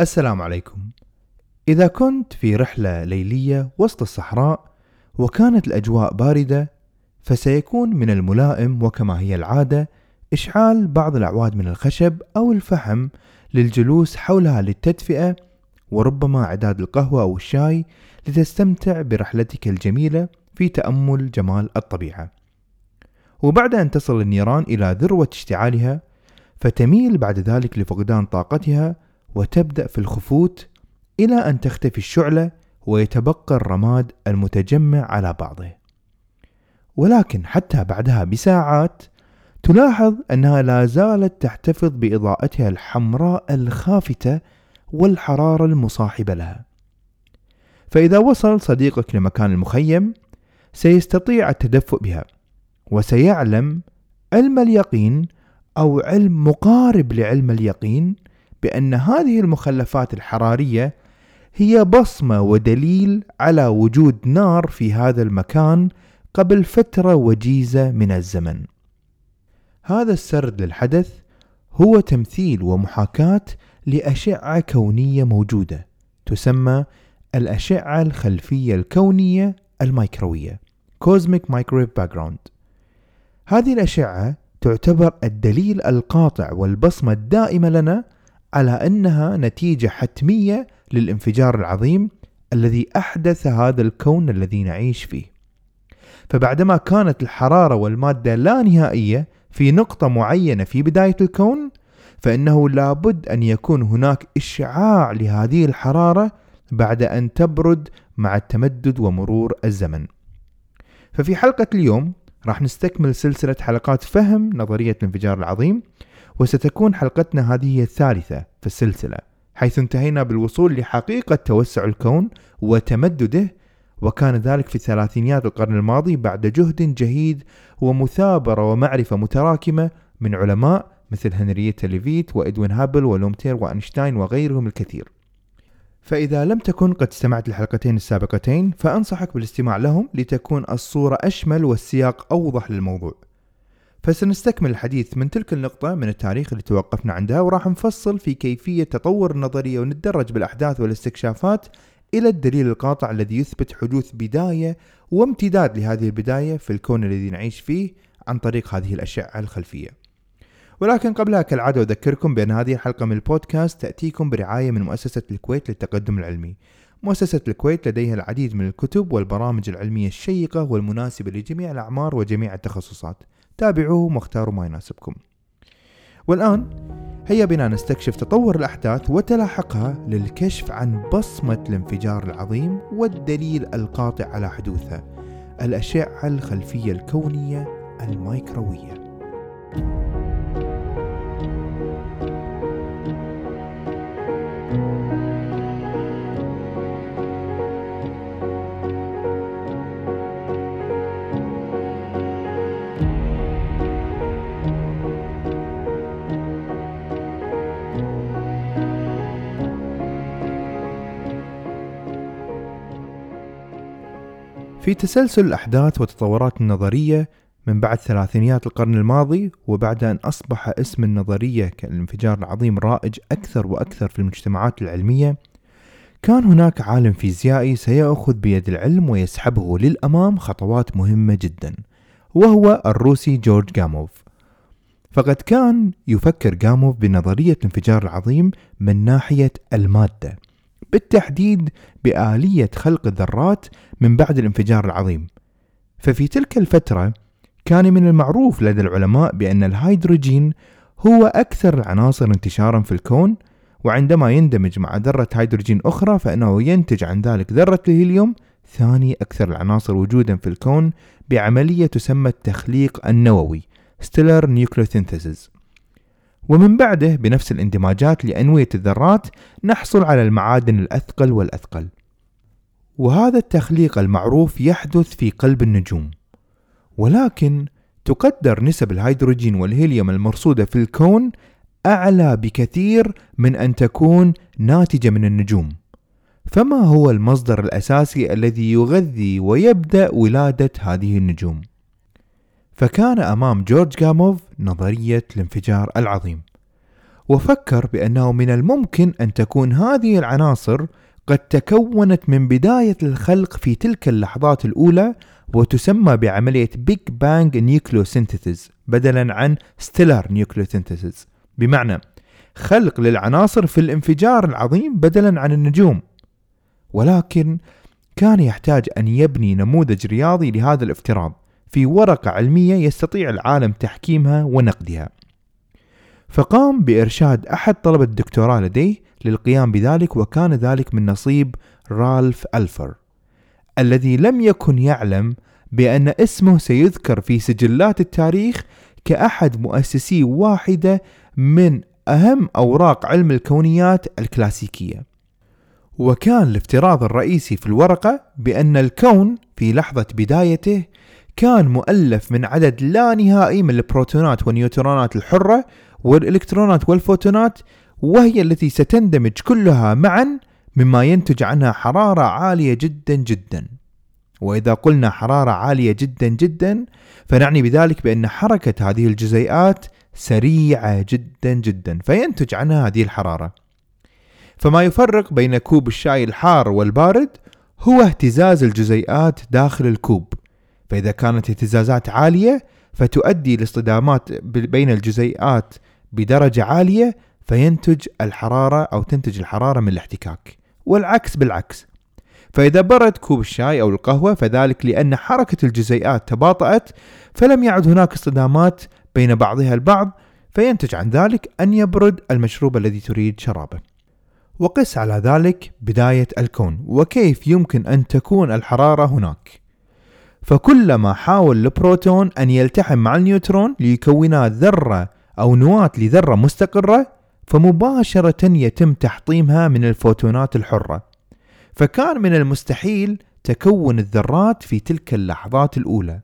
السلام عليكم إذا كنت في رحلة ليلية وسط الصحراء وكانت الأجواء باردة فسيكون من الملائم وكما هي العادة إشعال بعض الأعواد من الخشب أو الفحم للجلوس حولها للتدفئة وربما إعداد القهوة أو الشاي لتستمتع برحلتك الجميلة في تأمل جمال الطبيعة. وبعد أن تصل النيران إلى ذروة اشتعالها فتميل بعد ذلك لفقدان طاقتها وتبدأ في الخفوت إلى أن تختفي الشعلة ويتبقى الرماد المتجمع على بعضه. ولكن حتى بعدها بساعات تلاحظ أنها لا زالت تحتفظ بإضاءتها الحمراء الخافتة والحرارة المصاحبة لها. فإذا وصل صديقك لمكان المخيم سيستطيع التدفؤ بها وسيعلم علم اليقين أو علم مقارب لعلم اليقين بأن هذه المخلفات الحرارية هي بصمة ودليل على وجود نار في هذا المكان قبل فترة وجيزة من الزمن. هذا السرد للحدث هو تمثيل ومحاكاة لأشعة كونية موجودة تسمى الأشعة الخلفية الكونية الميكروية Cosmic Microwave Background هذه الأشعة تعتبر الدليل القاطع والبصمة الدائمة لنا على أنها نتيجة حتمية للانفجار العظيم الذي أحدث هذا الكون الذي نعيش فيه فبعدما كانت الحرارة والمادة لا نهائية في نقطة معينة في بداية الكون فإنه لابد أن يكون هناك إشعاع لهذه الحرارة بعد أن تبرد مع التمدد ومرور الزمن. ففي حلقة اليوم راح نستكمل سلسلة حلقات فهم نظرية الانفجار العظيم وستكون حلقتنا هذه الثالثة في السلسلة حيث انتهينا بالوصول لحقيقة توسع الكون وتمدده وكان ذلك في الثلاثينيات القرن الماضي بعد جهد جهيد ومثابرة ومعرفة متراكمة من علماء مثل هنرييتا ليفيت وإدوين هابل ولومتير وأينشتاين وغيرهم الكثير. فإذا لم تكن قد استمعت للحلقتين السابقتين فأنصحك بالاستماع لهم لتكون الصورة أشمل والسياق أوضح للموضوع. فسنستكمل الحديث من تلك النقطة من التاريخ اللي توقفنا عندها وراح نفصل في كيفية تطور النظرية ونتدرج بالأحداث والاستكشافات إلى الدليل القاطع الذي يثبت حدوث بداية وامتداد لهذه البداية في الكون الذي نعيش فيه عن طريق هذه الأشعة الخلفية. ولكن قبلها كالعادة أذكركم بأن هذه الحلقة من البودكاست تأتيكم برعاية من مؤسسة الكويت للتقدم العلمي. مؤسسة الكويت لديها العديد من الكتب والبرامج العلمية الشيقة والمناسبة لجميع الأعمار وجميع التخصصات. تابعوه واختاروا ما يناسبكم. والآن هيا بنا نستكشف تطور الأحداث وتلاحقها للكشف عن بصمة الانفجار العظيم والدليل القاطع على حدوثه الأشعة الخلفية الكونية الميكروية. في تسلسل الأحداث والتطورات النظرية من بعد ثلاثينيات القرن الماضي وبعد أن أصبح اسم النظرية كالانفجار العظيم رائج أكثر وأكثر في المجتمعات العلمية كان هناك عالم فيزيائي سيأخذ بيد العلم ويسحبه للأمام خطوات مهمة جدا وهو الروسي جورج جاموف. فقد كان يفكر جاموف بنظرية الانفجار العظيم من ناحية المادة. بالتحديد بآلية خلق الذرات من بعد الانفجار العظيم. ففي تلك الفترة كان من المعروف لدى العلماء بأن الهيدروجين هو أكثر العناصر انتشارا في الكون وعندما يندمج مع ذرة هيدروجين أخرى فإنه ينتج عن ذلك ذرة الهيليوم ثاني أكثر العناصر وجودا في الكون بعملية تسمى التخليق النووي stellar nucleosynthesis. ومن بعده بنفس الاندماجات لأنوية الذرات نحصل على المعادن الأثقل والأثقل. وهذا التخليق المعروف يحدث في قلب النجوم. ولكن تقدر نسب الهيدروجين والهيليوم المرصودة في الكون أعلى بكثير من أن تكون ناتجة من النجوم. فما هو المصدر الأساسي الذي يغذي ويبدأ ولادة هذه النجوم؟ فكان أمام جورج جاموف نظرية الانفجار العظيم. وفكر بأنه من الممكن أن تكون هذه العناصر قد تكونت من بداية الخلق في تلك اللحظات الأولى وتسمى بعملية Big Bang nucleosynthesis بدلا عن stellar nucleosynthesis بمعنى خلق للعناصر في الانفجار العظيم بدلا عن النجوم. ولكن كان يحتاج أن يبني نموذج رياضي لهذا الافتراض. في ورقة علمية يستطيع العالم تحكيمها ونقدها. فقام بإرشاد أحد طلبة الدكتوراه لديه للقيام بذلك وكان ذلك من نصيب رالف ألفر الذي لم يكن يعلم بأن اسمه سيذكر في سجلات التاريخ كأحد مؤسسي واحدة من أهم أوراق علم الكونيات الكلاسيكية. وكان الافتراض الرئيسي في الورقة بأن الكون في لحظة بدايته كان مؤلف من عدد لا نهائي من البروتونات والنيوترونات الحرة والإلكترونات والفوتونات وهي التي ستندمج كلها معا مما ينتج عنها حرارة عالية جدا جدا. وإذا قلنا حرارة عالية جدا جدا فنعني بذلك بأن حركة هذه الجزيئات سريعة جدا جدا فينتج عنها هذه الحرارة. فما يفرق بين كوب الشاي الحار والبارد هو اهتزاز الجزيئات داخل الكوب. فإذا كانت اهتزازات عالية فتؤدي لاصطدامات بين الجزيئات بدرجة عالية فينتج الحرارة أو تنتج الحرارة من الاحتكاك. والعكس بالعكس. فإذا برد كوب الشاي أو القهوة فذلك لأن حركة الجزيئات تباطأت فلم يعد هناك اصطدامات بين بعضها البعض فينتج عن ذلك أن يبرد المشروب الذي تريد شرابه. وقس على ذلك بداية الكون وكيف يمكن أن تكون الحرارة هناك؟ فكلما حاول البروتون أن يلتحم مع النيوترون ليكونا ذرة أو نواة لذرة مستقرة فمباشرة يتم تحطيمها من الفوتونات الحرة. فكان من المستحيل تكون الذرات في تلك اللحظات الأولى.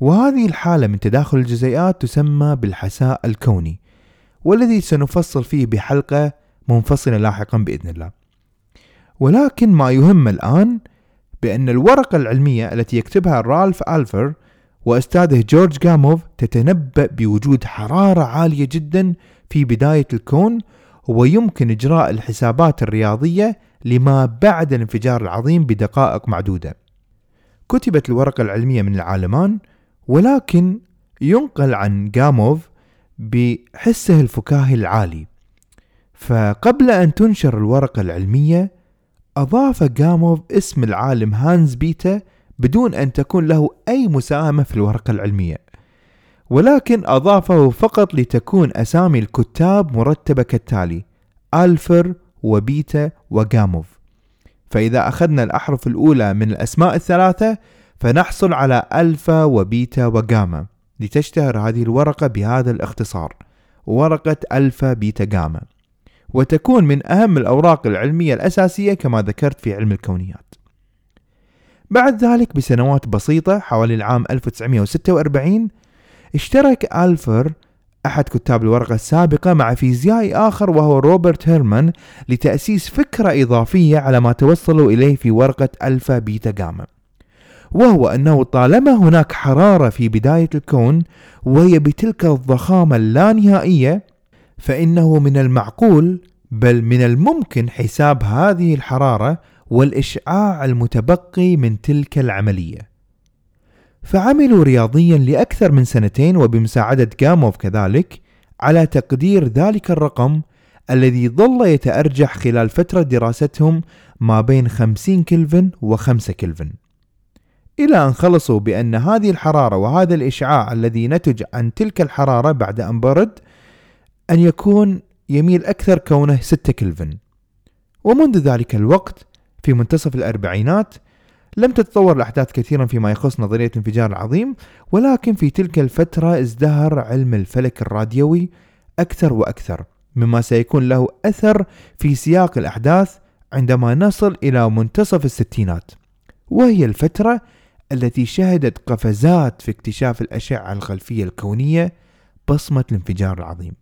وهذه الحالة من تداخل الجزيئات تسمى بالحساء الكوني والذي سنفصل فيه بحلقة منفصلة لاحقا بإذن الله. ولكن ما يهم الآن بأن الورقة العلمية التي يكتبها رالف ألفر وأستاذه جورج جاموف تتنبأ بوجود حرارة عالية جدا في بداية الكون ويمكن إجراء الحسابات الرياضية لما بعد الانفجار العظيم بدقائق معدودة. كتبت الورقة العلمية من العالمان ولكن ينقل عن جاموف بحسه الفكاهي العالي فقبل أن تنشر الورقة العلمية أضاف جاموف اسم العالم هانز بيتا بدون أن تكون له أي مساهمة في الورقة العلمية. ولكن أضافه فقط لتكون أسامي الكتاب مرتبة كالتالي ألفر وبيتا وجاموف. فإذا أخذنا الأحرف الأولى من الأسماء الثلاثة فنحصل على ألفا وبيتا وجاما لتشتهر هذه الورقة بهذا الاختصار ورقة ألفا بيتا جاما. وتكون من أهم الأوراق العلمية الأساسية كما ذكرت في علم الكونيات. بعد ذلك بسنوات بسيطة حوالي العام 1946 اشترك ألفر أحد كتاب الورقة السابقة مع فيزيائي آخر وهو روبرت هيرمان لتأسيس فكرة إضافية على ما توصلوا إليه في ورقة ألفا بيتا جاما. وهو أنه طالما هناك حرارة في بداية الكون وهي بتلك الضخامة اللانهائية فإنه من المعقول بل من الممكن حساب هذه الحرارة والإشعاع المتبقي من تلك العملية. فعملوا رياضيا لأكثر من سنتين وبمساعدة جاموف كذلك على تقدير ذلك الرقم الذي ظل يتأرجح خلال فترة دراستهم ما بين 50 كلفن و5 كلفن. إلى أن خلصوا بأن هذه الحرارة وهذا الإشعاع الذي نتج عن تلك الحرارة بعد أن برد أن يكون يميل أكثر كونه 6 كلفن. ومنذ ذلك الوقت في منتصف الأربعينات لم تتطور الأحداث كثيرا فيما يخص نظرية الانفجار العظيم ولكن في تلك الفترة ازدهر علم الفلك الراديوي أكثر وأكثر مما سيكون له أثر في سياق الأحداث عندما نصل إلى منتصف الستينات. وهي الفترة التي شهدت قفزات في اكتشاف الأشعة الخلفية الكونية بصمة الانفجار العظيم.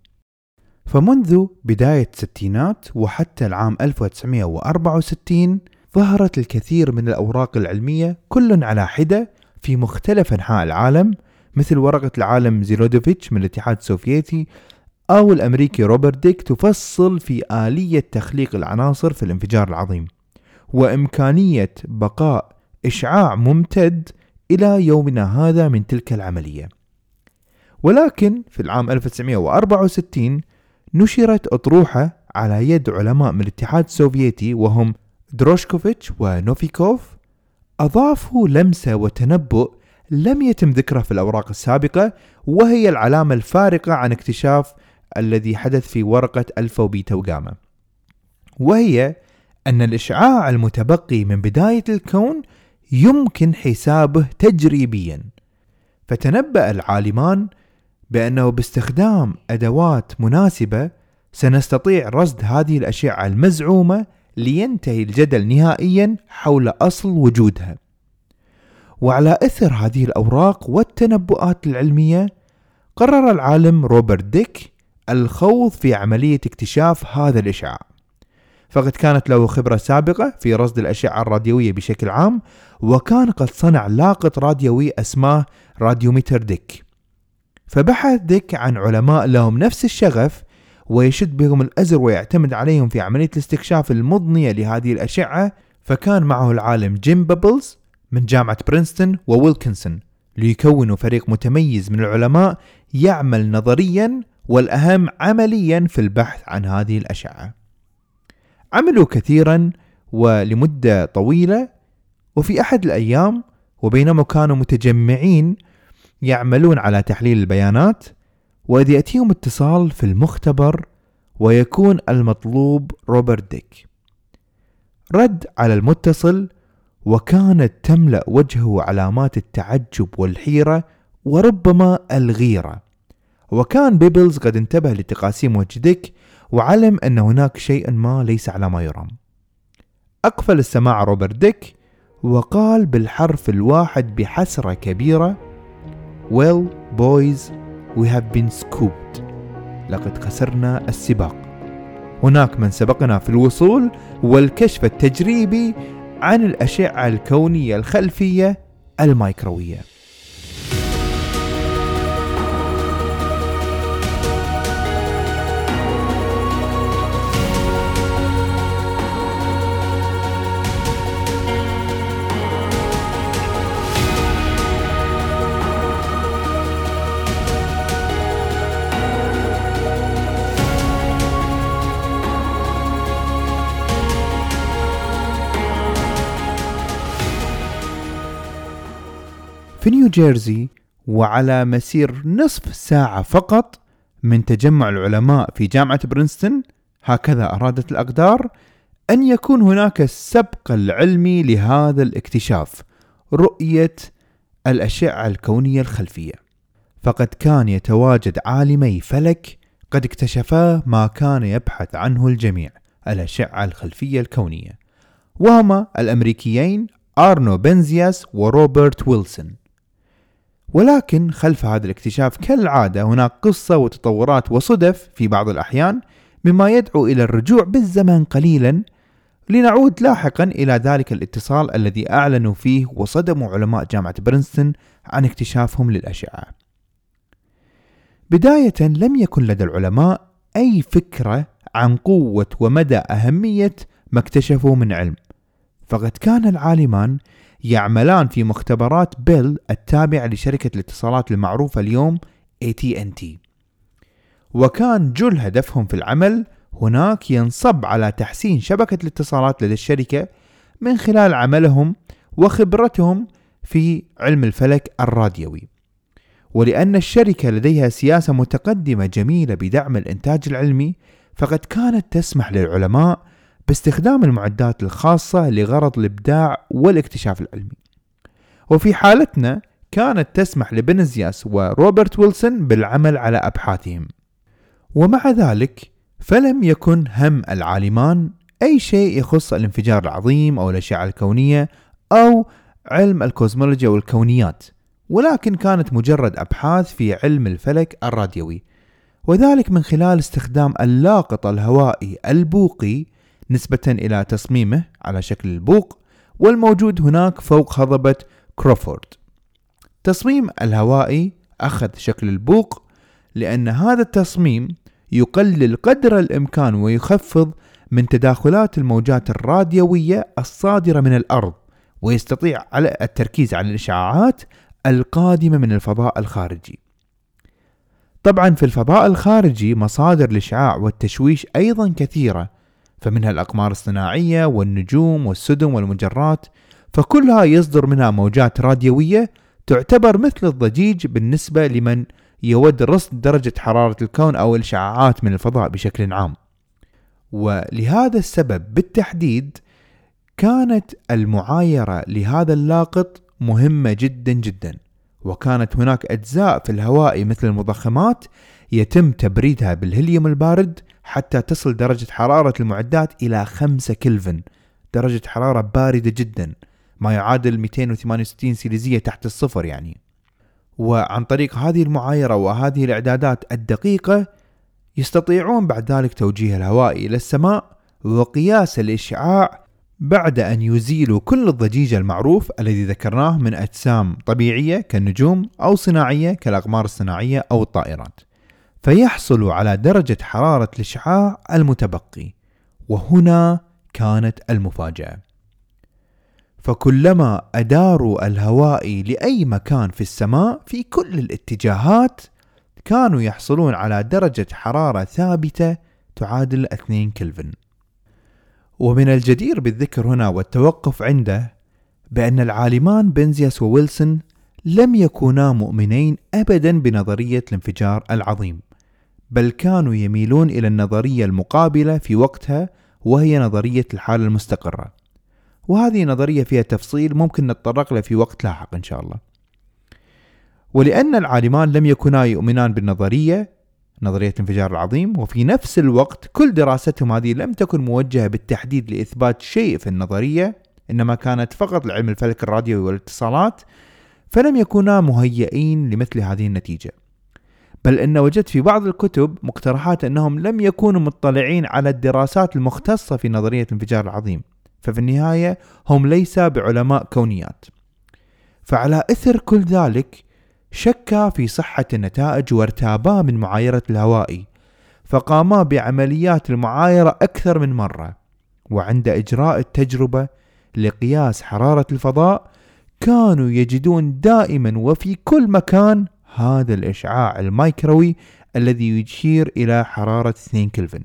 فمنذ بداية الستينات وحتى العام 1964 ظهرت الكثير من الأوراق العلمية كل على حدة في مختلف أنحاء العالم مثل ورقة العالم زيلدوفيتش من الاتحاد السوفيتي أو الأمريكي روبرت ديك تفصل في آلية تخليق العناصر في الانفجار العظيم وإمكانية بقاء إشعاع ممتد إلى يومنا هذا من تلك العملية. ولكن في العام 1964 نشرت أطروحة على يد علماء من الاتحاد السوفيتي وهم دروشكوفيتش ونوفيكوف. أضافوا لمسة وتنبؤ لم يتم ذكره في الأوراق السابقة وهي العلامة الفارقة عن اكتشاف الذي حدث في ورقة ألفا وبيتا وجاما وهي أن الإشعاع المتبقي من بداية الكون يمكن حسابه تجريبيا. فتنبأ العالمان بأنه باستخدام أدوات مناسبة سنستطيع رصد هذه الأشعة المزعومة لينتهي الجدل نهائيا حول أصل وجودها. وعلى إثر هذه الأوراق والتنبؤات العلمية قرر العالم روبرت ديك الخوض في عملية اكتشاف هذا الإشعاع. فقد كانت له خبرة سابقة في رصد الأشعة الراديوية بشكل عام وكان قد صنع لاقط راديوي أسماه راديومتر ديك. فبحث ديك عن علماء لهم نفس الشغف ويشد بهم الأزر ويعتمد عليهم في عملية الاستكشاف المضنية لهذه الأشعة. فكان معه العالم جيم بيبلز من جامعة برينستون وويلكنسون ليكونوا فريق متميز من العلماء يعمل نظريا والأهم عمليا في البحث عن هذه الأشعة. عملوا كثيرا ولمدة طويلة وفي أحد الأيام وبينما كانوا متجمعين يعملون على تحليل البيانات وإذ يأتيهم اتصال في المختبر ويكون المطلوب روبرت ديك. رد على المتصل وكانت تملأ وجهه علامات التعجب والحيرة وربما الغيرة. وكان بيبلز قد انتبه لتقاسيم وجه ديك وعلم أن هناك شيء ما ليس على ما يرام. أقفل السماع روبرت ديك وقال بالحرف الواحد بحسرة كبيرة Well boys we have been scooped. لقد خسرنا السباق. هناك من سبقنا في الوصول والكشف التجريبي عن الأشعة الكونية الخلفية الميكروية. في نيوجيرسي وعلى مسير نصف ساعة فقط من تجمع العلماء في جامعة برينستون هكذا أرادت الأقدار أن يكون هناك السبق العلمي لهذا الاكتشاف رؤية الأشعة الكونية الخلفية. فقد كان يتواجد عالمي فلك قد اكتشفا ما كان يبحث عنه الجميع الأشعة الخلفية الكونية. وهما الأمريكيين أرنو بنزياس وروبرت ويلسون. ولكن خلف هذا الاكتشاف كالعادة هناك قصة وتطورات وصدف في بعض الأحيان مما يدعو إلى الرجوع بالزمن قليلا لنعود لاحقا إلى ذلك الاتصال الذي أعلنوا فيه وصدموا علماء جامعة برنستون عن اكتشافهم للأشعة. بداية لم يكن لدى العلماء أي فكرة عن قوة ومدى أهمية ما اكتشفوا من علم، فقد كان العالمان يعملان في مختبرات بيل التابعة لشركة الاتصالات المعروفة اليوم AT&T وكان جل هدفهم في العمل هناك ينصب على تحسين شبكة الاتصالات لدى الشركة من خلال عملهم وخبرتهم في علم الفلك الراديوي. ولأن الشركة لديها سياسة متقدمة جميلة بدعم الإنتاج العلمي فقد كانت تسمح للعلماء باستخدام المعدات الخاصة لغرض الإبداع والاكتشاف العلمي. وفي حالتنا كانت تسمح لبنزياس وروبرت ويلسون بالعمل على أبحاثهم. ومع ذلك فلم يكن هم العالمان أي شيء يخص الانفجار العظيم أو الأشعة الكونية أو علم الكوزمولوجيا والكونيات ولكن كانت مجرد أبحاث في علم الفلك الراديوي. وذلك من خلال استخدام اللاقط الهوائي البوقي نسبة إلى تصميمه على شكل البوق والموجود هناك فوق هضبة كروفورد تصميم الهوائي أخذ شكل البوق لأن هذا التصميم يقلل قدر الإمكان ويخفض من تداخلات الموجات الراديوية الصادرة من الأرض ويستطيع على التركيز على الإشعاعات القادمة من الفضاء الخارجي. طبعا في الفضاء الخارجي مصادر الإشعاع والتشويش أيضا كثيرة فمنها الأقمار الصناعية والنجوم والسدم والمجرات فكلها يصدر منها موجات راديوية تعتبر مثل الضجيج بالنسبة لمن يود رصد درجة حرارة الكون أو الإشعاعات من الفضاء بشكل عام. ولهذا السبب بالتحديد كانت المعايرة لهذا اللاقط مهمة جدا جدا وكانت هناك أجزاء في الهواء مثل المضخمات يتم تبريدها بالهيليوم البارد حتى تصل درجة حرارة المعدات إلى 5 كلفن. درجة حرارة باردة جدا ما يعادل 268 سيليزية تحت الصفر يعني. وعن طريق هذه المعايرة وهذه الإعدادات الدقيقة يستطيعون بعد ذلك توجيه الهواء إلى السماء وقياس الإشعاع بعد أن يزيلوا كل الضجيج المعروف الذي ذكرناه من أجسام طبيعية كالنجوم أو صناعية كالأقمار الصناعية أو الطائرات. فيحصلوا على درجة حرارة الإشعاع المتبقي وهنا كانت المفاجأة. فكلما أداروا الهواء لأي مكان في السماء في كل الاتجاهات كانوا يحصلون على درجة حرارة ثابتة تعادل 2 كلفن. ومن الجدير بالذكر هنا والتوقف عنده بأن العالمان بنزياس وويلسون لم يكونا مؤمنين أبدا بنظرية الانفجار العظيم. بل كانوا يميلون إلى النظرية المقابلة في وقتها وهي نظرية الحالة المستقرة. وهذه نظرية فيها تفصيل ممكن نتطرق له في وقت لاحق إن شاء الله. ولأن العالمان لم يكونا يؤمنان بالنظرية نظرية الانفجار العظيم وفي نفس الوقت كل دراستهم هذه لم تكن موجهة بالتحديد لإثبات شيء في النظرية إنما كانت فقط لعلم الفلك الراديوي والإتصالات فلم يكونا مهيئين لمثل هذه النتيجة. بل أن وجدت في بعض الكتب مقترحات أنهم لم يكونوا مطلعين على الدراسات المختصة في نظرية الانفجار العظيم. ففي النهاية هم ليس بعلماء كونيات. فعلى إثر كل ذلك شكا في صحة النتائج وارتابا من معايرة الهوائي فقاما بعمليات المعايرة أكثر من مرة وعند إجراء التجربة لقياس حرارة الفضاء كانوا يجدون دائما وفي كل مكان هذا الإشعاع الميكروي الذي يشير إلى حرارة 2 كلفن.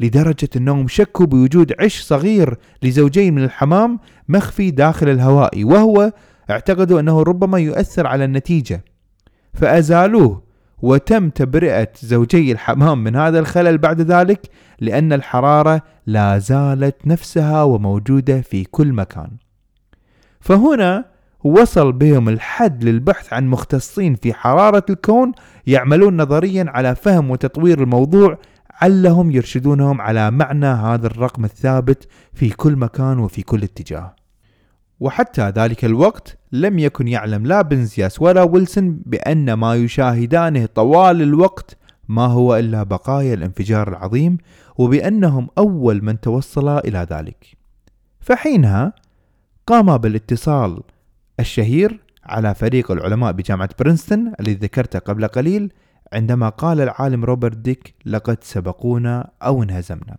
لدرجة أنهم شكوا بوجود عش صغير لزوجين من الحمام مخفي داخل الهواء وهو اعتقدوا أنه ربما يؤثر على النتيجة. فأزالوه وتم تبرئة زوجي الحمام من هذا الخلل بعد ذلك لأن الحرارة لا زالت نفسها وموجودة في كل مكان. فهنا وصل بهم الحد للبحث عن مختصين في حرارة الكون يعملون نظريا على فهم وتطوير الموضوع علهم يرشدونهم على معنى هذا الرقم الثابت في كل مكان وفي كل اتجاه. وحتى ذلك الوقت لم يكن يعلم لا بنزياس ولا ويلسون بأن ما يشاهدانه طوال الوقت ما هو إلا بقايا الانفجار العظيم وبأنهم أول من توصلا إلى ذلك. فحينها قام بالاتصال الشهير على فريق العلماء بجامعة برينستون الذي ذكرته قبل قليل عندما قال العالم روبرت ديك لقد سبقونا أو انهزمنا.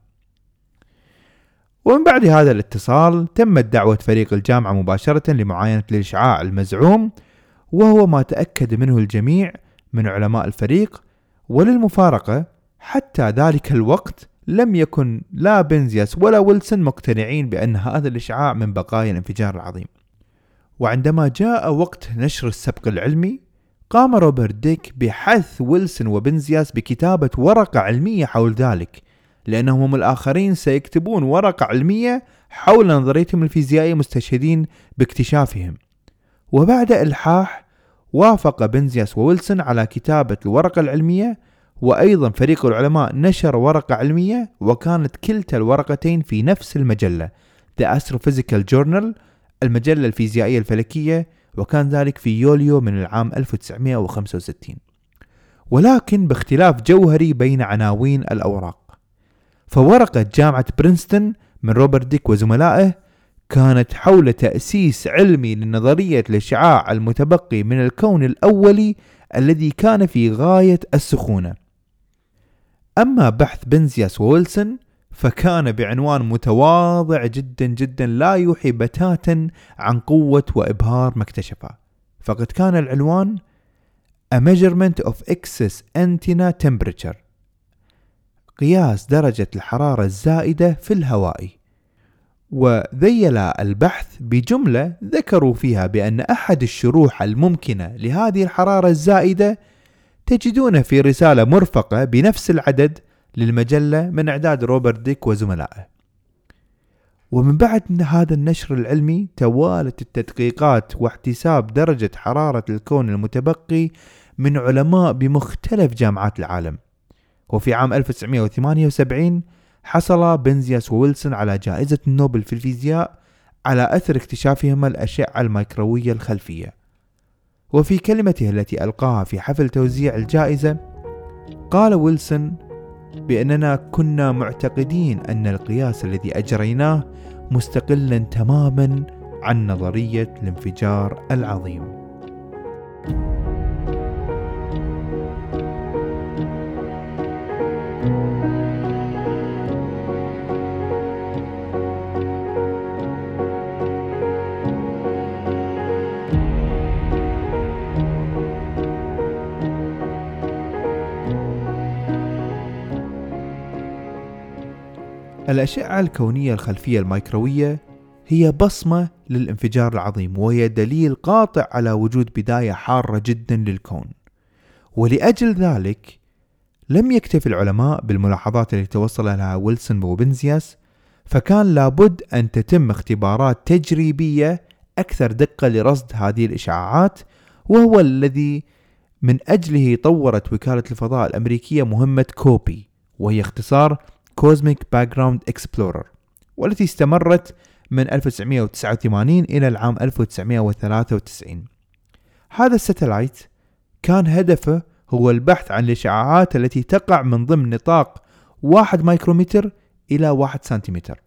ومن بعد هذا الاتصال تمت دعوة فريق الجامعة مباشرة لمعاينة الإشعاع المزعوم وهو ما تأكد منه الجميع من علماء الفريق وللمفارقة حتى ذلك الوقت لم يكن لا بنزياس ولا ويلسون مقتنعين بأن هذا الإشعاع من بقايا الانفجار العظيم. وعندما جاء وقت نشر السبق العلمي قام روبرت ديك بحث ويلسون وبنزياس بكتابة ورقة علمية حول ذلك لأنهم هم الآخرين سيكتبون ورقة علمية حول نظريتهم الفيزيائية مستشهدين باكتشافهم. وبعد إلحاح وافق بنزياس وويلسون على كتابة الورقة العلمية وأيضا فريق العلماء نشر ورقة علمية وكانت كلتا الورقتين في نفس المجلة The Astrophysical Journal المجلة الفيزيائية الفلكية وكان ذلك في يوليو من العام 1965 ولكن باختلاف جوهري بين عناوين الأوراق. فورقة جامعة برينستون من روبرت ديك وزملائه كانت حول تأسيس علمي لنظرية الإشعاع المتبقي من الكون الأولي الذي كان في غاية السخونة. أما بحث بنزياس وويلسون فكان بعنوان متواضع جدا جدا لا يوحي بتاتا عن قوة وإبهار ما اكتشفه. فقد كان العنوان A measurement of excess antenna temperature. قياس درجة الحرارة الزائدة في الهواء. وذيل البحث بجملة ذكروا فيها بأن أحد الشروح الممكنة لهذه الحرارة الزائدة تجدونه في رسالة مرفقة بنفس العدد للمجلة من إعداد روبرت ديك وزملائه. ومن بعد هذا النشر العلمي توالت التدقيقات واحتساب درجة حرارة الكون المتبقي من علماء بمختلف جامعات العالم. وفي عام 1978 حصل بنزياس وويلسون على جائزة النوبل في الفيزياء على أثر اكتشافهما الأشعة الميكروية الخلفية. وفي كلمته التي ألقاها في حفل توزيع الجائزة قال ويلسون بأننا كنا معتقدين أن القياس الذي أجريناه مستقلا تماما عن نظرية الانفجار العظيم. الأشعة الكونية الخلفية الميكروية هي بصمة للانفجار العظيم وهي دليل قاطع على وجود بداية حارة جدا للكون. ولأجل ذلك لم يكتف العلماء بالملاحظات التي توصل لها ويلسون وبنزياس فكان لابد أن تتم اختبارات تجريبية أكثر دقة لرصد هذه الإشعاعات وهو الذي من أجله طورت وكالة الفضاء الأمريكية مهمة كوبي وهي اختصار Cosmic Background Explorer والتي استمرت من 1989 إلى العام 1993 هذا ال satellite كان هدفه هو البحث عن الإشعاعات التي تقع من ضمن نطاق 1 مايكرومتر إلى 1 سنتيمتر.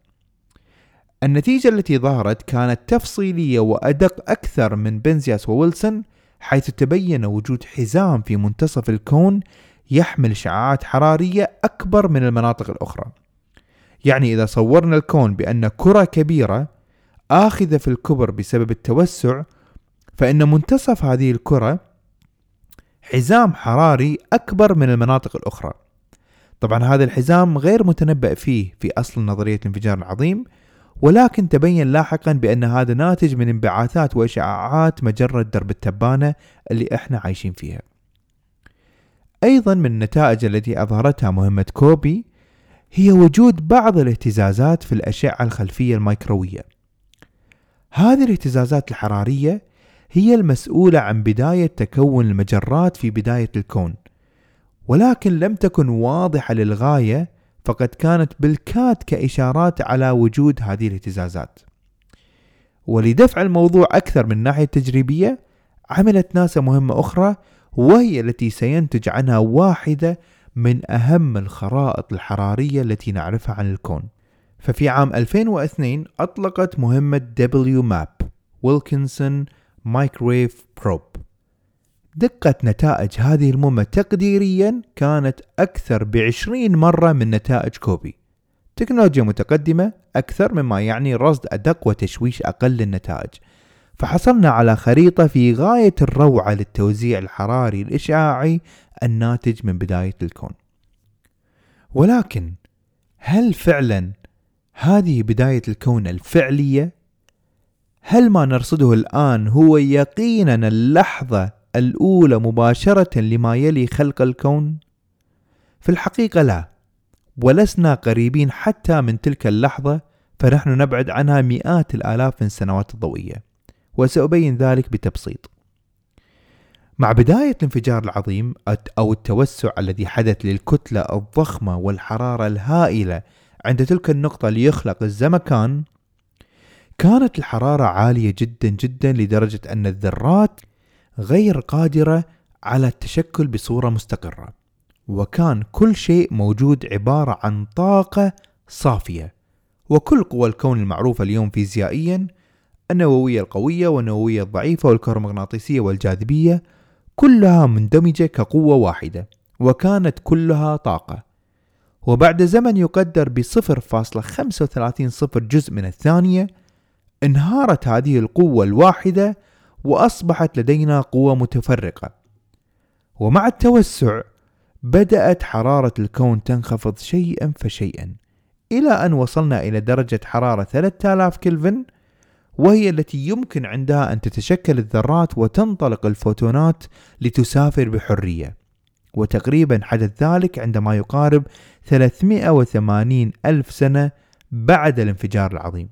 النتيجة التي ظهرت كانت تفصيلية وأدق أكثر من بنزياس وويلسون حيث تبين وجود حزام في منتصف الكون يحمل شعاعات حرارية أكبر من المناطق الأخرى. يعني إذا صورنا الكون بأن كرة كبيرة آخذة في الكبر بسبب التوسع فإن منتصف هذه الكرة حزام حراري أكبر من المناطق الأخرى. طبعا هذا الحزام غير متنبأ فيه في أصل نظرية الانفجار العظيم ولكن تبين لاحقا بأن هذا ناتج من انبعاثات وإشعاعات مجرة درب التبانة اللي إحنا عايشين فيها. أيضا من النتائج التي أظهرتها مهمة كوبي هي وجود بعض الاهتزازات في الأشعة الخلفية الميكروية. هذه الاهتزازات الحرارية هي المسؤولة عن بداية تكون المجرات في بداية الكون، ولكن لم تكن واضحة للغاية فقد كانت بالكاد كإشارات على وجود هذه الاهتزازات. ولدفع الموضوع أكثر من ناحية تجريبية، عملت ناسا مهمة أخرى وهي التي سينتج عنها واحدة من أهم الخرائط الحرارية التي نعرفها عن الكون. ففي عام 2002 أطلقت مهمة WMAP Wilkinson Microwave Probe دقة نتائج هذه المهمة تقديريا كانت أكثر بعشرين مرة من نتائج COBE. تكنولوجيا متقدمة أكثر مما يعني رصد أدق وتشويش أقل للنتائج فحصلنا على خريطة في غاية الروعة للتوزيع الحراري الإشعاعي الناتج من بداية الكون. ولكن هل فعلا هذه بداية الكون الفعلية؟ هل ما نرصده الآن هو يقينا اللحظة الأولى مباشرة لما يلي خلق الكون؟ في الحقيقة لا، ولسنا قريبين حتى من تلك اللحظة فنحن نبعد عنها مئات الآلاف من السنوات الضوئية وسأبين ذلك بتبسيط. مع بداية الانفجار العظيم أو التوسع الذي حدث للكتلة الضخمة والحرارة الهائلة عند تلك النقطة ليخلق الزمكان كانت الحرارة عالية جدا جدا لدرجة أن الذرات غير قادرة على التشكل بصورة مستقرة وكان كل شيء موجود عبارة عن طاقة صافية وكل قوى الكون المعروفة اليوم فيزيائيا النووية القوية والنووية الضعيفة والكهرومغناطيسية والجاذبية كلها مندمجة كقوة واحدة وكانت كلها طاقة. وبعد زمن يقدر خمسة وثلاثين صفر جزء من الثانية انهارت هذه القوة الواحدة وأصبحت لدينا قوة متفرقة. ومع التوسع بدأت حرارة الكون تنخفض شيئا فشيئا إلى أن وصلنا إلى درجة حرارة 3000 كلفن وهي التي يمكن عندها أن تتشكل الذرات وتنطلق الفوتونات لتسافر بحرية. وتقريبا حدث ذلك عندما يقارب 380 ألف سنة بعد الانفجار العظيم.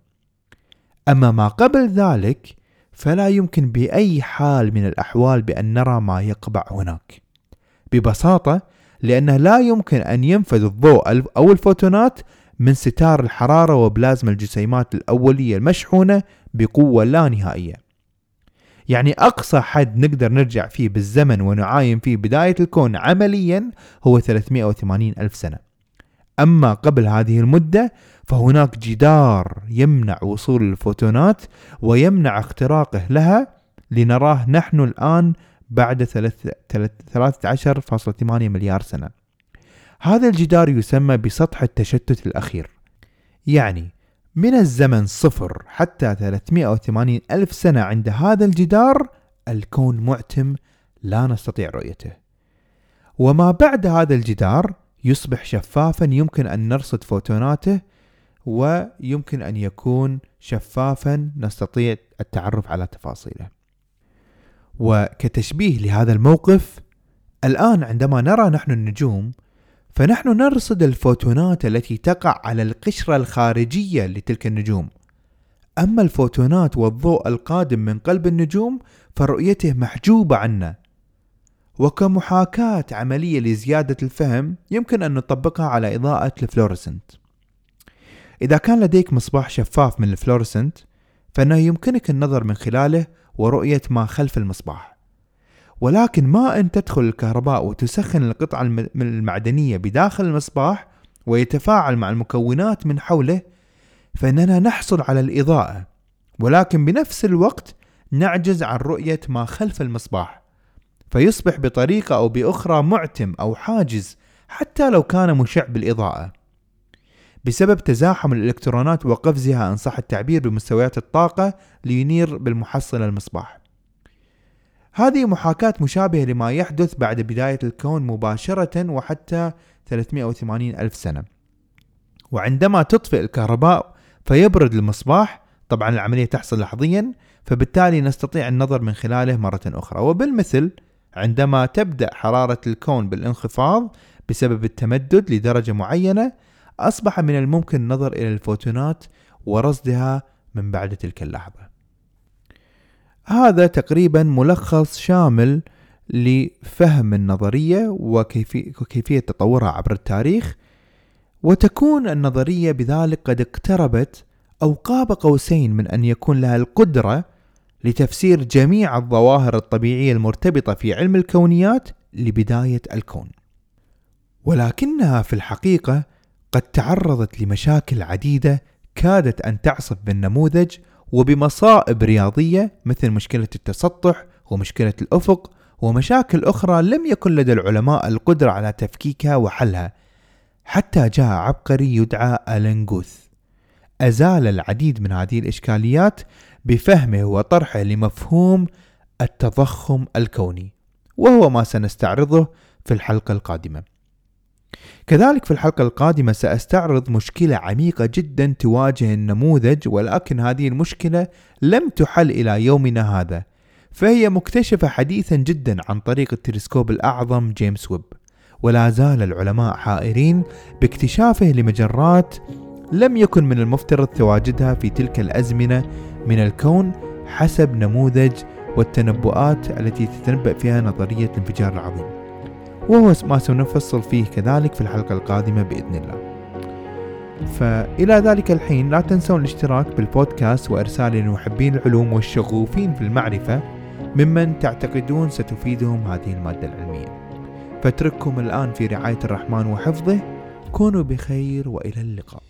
أما ما قبل ذلك فلا يمكن بأي حال من الأحوال بأن نرى ما يقبع هناك. ببساطة لأنه لا يمكن أن ينفذ الضوء أو الفوتونات من ستار الحرارة وبلازما الجسيمات الأولية المشحونة بقوة لا نهائية. يعني أقصى حد نقدر نرجع فيه بالزمن ونعاين فيه بداية الكون عمليا هو 380 ألف سنة. أما قبل هذه المدة فهناك جدار يمنع وصول الفوتونات ويمنع اختراقه لها لنراه نحن الآن بعد 13.8 مليار سنة. هذا الجدار يسمى بسطح التشتت الأخير. يعني من الزمن صفر حتى 380 ألف سنة عند هذا الجدار الكون معتم لا نستطيع رؤيته. وما بعد هذا الجدار يصبح شفافا يمكن أن نرصد فوتوناته ويمكن أن يكون شفافا نستطيع التعرف على تفاصيله. وكتشبيه لهذا الموقف الآن عندما نرى نحن النجوم فنحن نرصد الفوتونات التي تقع على القشرة الخارجية لتلك النجوم. أما الفوتونات والضوء القادم من قلب النجوم فرؤيته محجوبة عنا. وكمحاكاة عملية لزيادة الفهم يمكن أن نطبقها على إضاءة الفلورسنت. إذا كان لديك مصباح شفاف من الفلورسنت فإنه يمكنك النظر من خلاله ورؤية ما خلف المصباح. ولكن ما أن تدخل الكهرباء وتسخن القطعة المعدنية بداخل المصباح ويتفاعل مع المكونات من حوله فإننا نحصل على الإضاءة. ولكن بنفس الوقت نعجز عن رؤية ما خلف المصباح. فيصبح بطريقة أو بأخرى معتم أو حاجز حتى لو كان مشع بالإضاءة. بسبب تزاحم الإلكترونات وقفزها إن صح التعبير بمستويات الطاقة لينير بالمحصلة المصباح. هذه محاكاة مشابهة لما يحدث بعد بداية الكون مباشرة وحتى 380 ألف سنة. وعندما تطفئ الكهرباء فيبرد المصباح طبعا العملية تحصل لحظيا فبالتالي نستطيع النظر من خلاله مرة أخرى. وبالمثل عندما تبدأ حرارة الكون بالانخفاض بسبب التمدد لدرجة معينة أصبح من الممكن النظر إلى الفوتونات ورصدها من بعد تلك اللحظة. هذا تقريبا ملخص شامل لفهم النظرية وكيفية تطورها عبر التاريخ وتكون النظرية بذلك قد اقتربت أو قاب قوسين من أن يكون لها القدرة لتفسير جميع الظواهر الطبيعية المرتبطة في علم الكونيات لبداية الكون. ولكنها في الحقيقة قد تعرضت لمشاكل عديدة كادت أن تعصف بالنموذج وبمصائب رياضية مثل مشكلة التسطح ومشكلة الأفق ومشاكل أخرى لم يكن لدى العلماء القدرة على تفكيكها وحلها حتى جاء عبقري يدعى ألين جوث. أزال العديد من هذه الإشكاليات بفهمه وطرحه لمفهوم التضخم الكوني وهو ما سنستعرضه في الحلقة القادمة. كذلك في الحلقة القادمة سأستعرض مشكلة عميقة جدا تواجه النموذج ولكن هذه المشكلة لم تحل إلى يومنا هذا فهي مكتشفة حديثا جدا عن طريق التلسكوب الأعظم جيمس ويب. ولا زال العلماء حائرين باكتشافه لمجرات لم يكن من المفترض تواجدها في تلك الأزمنة من الكون حسب نموذج والتنبؤات التي تتنبأ فيها نظرية الانفجار العظيم. وهو ما سنفصل فيه كذلك في الحلقة القادمة بإذن الله. فإلى ذلك الحين لا تنسون الاشتراك بالبودكاست وإرسال لمحبين العلوم والشغوفين في المعرفة ممن تعتقدون ستفيدهم هذه المادة العلمية. فاترككم الآن في رعاية الرحمن وحفظه. كونوا بخير وإلى اللقاء.